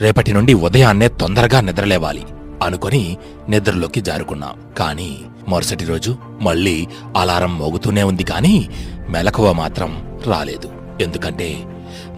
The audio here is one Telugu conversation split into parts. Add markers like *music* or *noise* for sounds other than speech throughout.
రేపటి నుండి ఉదయాన్నే తొందరగా నిద్రలేవాలి అనుకొని నిద్రలోకి జారుకున్నాం. కానీ మరుసటి రోజు మళ్ళీ అలారం మోగుతూనే ఉంది కానీ మెలకువ మాత్రం రాలేదు. ఎందుకంటే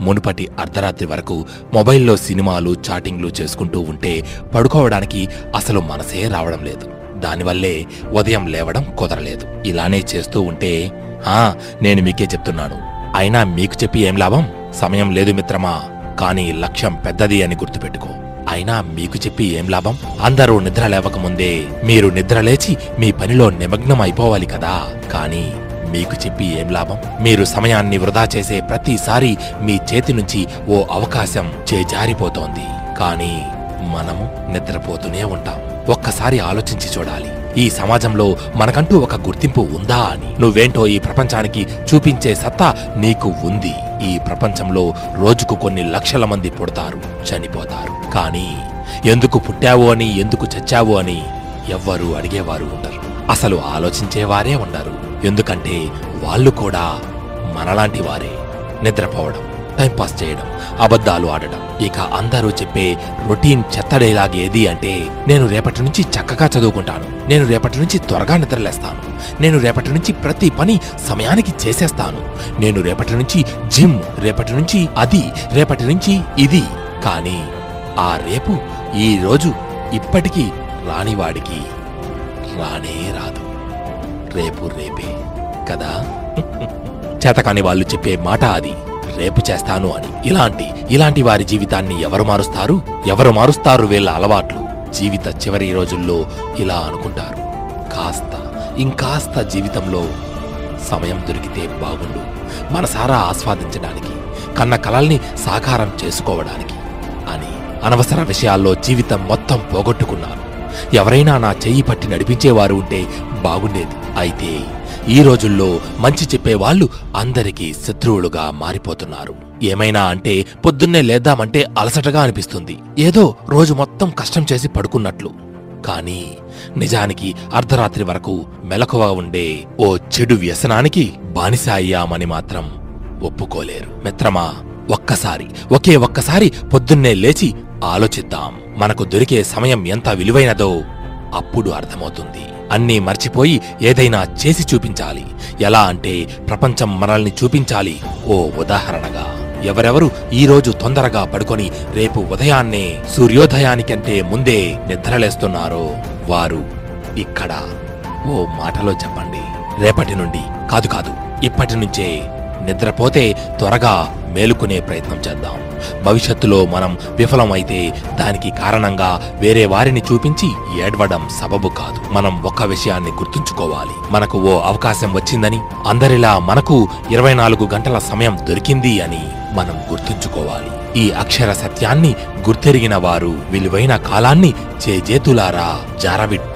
మునుపటి అర్ధరాత్రి వరకు మొబైల్లో సినిమాలు చాటింగ్లు చేసుకుంటూ ఉంటే పడుకోవడానికి అసలు మనసే రావడం లేదు. దానివల్లే ఉదయం లేవడం కుదరలేదు. ఇలానే చేస్తూ ఉంటే ఆ నేను మీకే చెప్తున్నాను. అయినా మీకు చెప్పి ఏం లాభం? సమయం లేదు మిత్రమా? కానీ లక్ష్యం పెద్దది అని గుర్తుపెట్టుకో. అయినా మీకు చెప్పి ఏం లాభం? అందరూ నిద్ర లేవకముందే మీరు నిద్ర లేచి మీ పనిలో నిమగ్నం అయిపోవాలి కదా. కానీ మీకు చెప్పి ఏం లాభం? మీరు సమయాన్ని వృధా చేసే ప్రతిసారి మీ చేతి నుంచి ఓ అవకాశం చేజారిపోతోంది. కానీ మనము నిద్రపోతూనే ఉంటాం. ఒక్కసారి ఆలోచించి చూడాలి. ఈ సమాజంలో మనకంటూ ఒక గుర్తింపు ఉందా అని. నువ్వేంటో ఈ ప్రపంచానికి చూపించే సత్తా నీకు ఉంది. ఈ ప్రపంచంలో రోజుకు కొన్ని లక్షల మంది పుడతారు చనిపోతారు. కానీ ఎందుకు పుట్టావు అని ఎందుకు చచ్చావు అని ఎవ్వరూ అడిగేవారు ఉండరు. అసలు ఆలోచించేవారే ఉండరు. ఎందుకంటే వాళ్ళు కూడా మనలాంటి వారే నిద్రపోవడం. టైంపాస్ చేయడం అబద్ధాలు ఆడడం. ఇక అందరూ చెప్పే రొటీన్ చెత్త డైలాగ్ ఏది అంటే నేను రేపటి నుంచి చక్కగా చదువుకుంటాను. నేను రేపటి నుంచి త్వరగా నిద్రలేస్తాను. నేను రేపటి నుంచి ప్రతి పని సమయానికి చేసేస్తాను. నేను రేపటి నుంచి జిమ్ రేపటి నుంచి అది రేపటి నుంచి ఇది. కానీ ఆ రేపు ఈ రోజు ఇప్పటికీ రానివాడికి రానే రాదు. రేపు రేపే కదా? *laughs* చేతకాని వాళ్ళు చెప్పే మాట అది. రేపు చేస్తాను అని. ఇలాంటి ఇలాంటి వారి జీవితాన్ని ఎవరు మారుస్తారు? ఎవరు మారుస్తారు వీళ్ళ అలవాట్లు? జీవిత చివరి రోజుల్లో ఇలా అనుకుంటారు. కాస్త ఇంకాస్త జీవితంలో సమయం దొరికితే బాగుండు. మనసారా ఆస్వాదించడానికి కన్న కలల్ని సాకారం చేసుకోవడానికి అని అనవసర విషయాల్లో జీవితం మొత్తం పోగొట్టుకున్నాను ఎవరైనా నా చెయ్యి పట్టి నడిపించేవారు ఉంటే బాగుండేది. అయితే ఈ రోజుల్లో మంచి చెప్పేవాళ్ళు అందరికీ శత్రువులుగా మారిపోతున్నారు. ఏమైనా అంటే పొద్దున్నే లేద్దామంటే అలసటగా అనిపిస్తుంది. ఏదో రోజు మొత్తం కష్టం చేసి పడుకున్నట్లు. కానీ నిజానికి అర్ధరాత్రి వరకు మెలకువ ఉండే ఓ చెడు వ్యసనానికి బానిస అయ్యామని మాత్రం ఒప్పుకోలేరు. మిత్రమా ఒక్కసారి ఒకే ఒక్కసారి పొద్దున్నే లేచి ఆలోచిద్దాం. మనకు దొరికే సమయం ఎంత విలువైనదో అప్పుడు అర్థమవుతుంది. అన్నీ మర్చిపోయి ఏదైనా చేసి చూపించాలి. ఎలా అంటే ప్రపంచం మనల్ని చూపించాలి. ఓ ఉదాహరణగా ఎవరెవరు ఈ రోజు తొందరగా పడుకొని రేపు ఉదయాన్నే సూర్యోదయానికంటే ముందే నిద్రలేస్తున్నారో వారు ఇక్కడ. ఓ మాటలో చెప్పండి. రేపటి నుండి కాదు కాదు ఇప్పటి నుంచే నిద్రపోతే త్వరగా మేలుకునే ప్రయత్నం చేద్దాం. భవిష్యత్తులో మనం విఫలమైతే దానికి కారణంగా వేరే వారిని చూపించి ఏడవడం సబబు కాదు. మనం ఒక్క విషయాన్ని గుర్తుంచుకోవాలి. మనకు ఓ అవకాశం వచ్చిందని అందరిలా మనకు ఇరవై నాలుగు గంటల సమయం దొరికింది అని మనం గుర్తుంచుకోవాలి. ఈ అక్షర సత్యాన్ని గుర్తెరిగిన వారు విలువైన కాలాన్ని చేజేతులారా జారవిట్టు.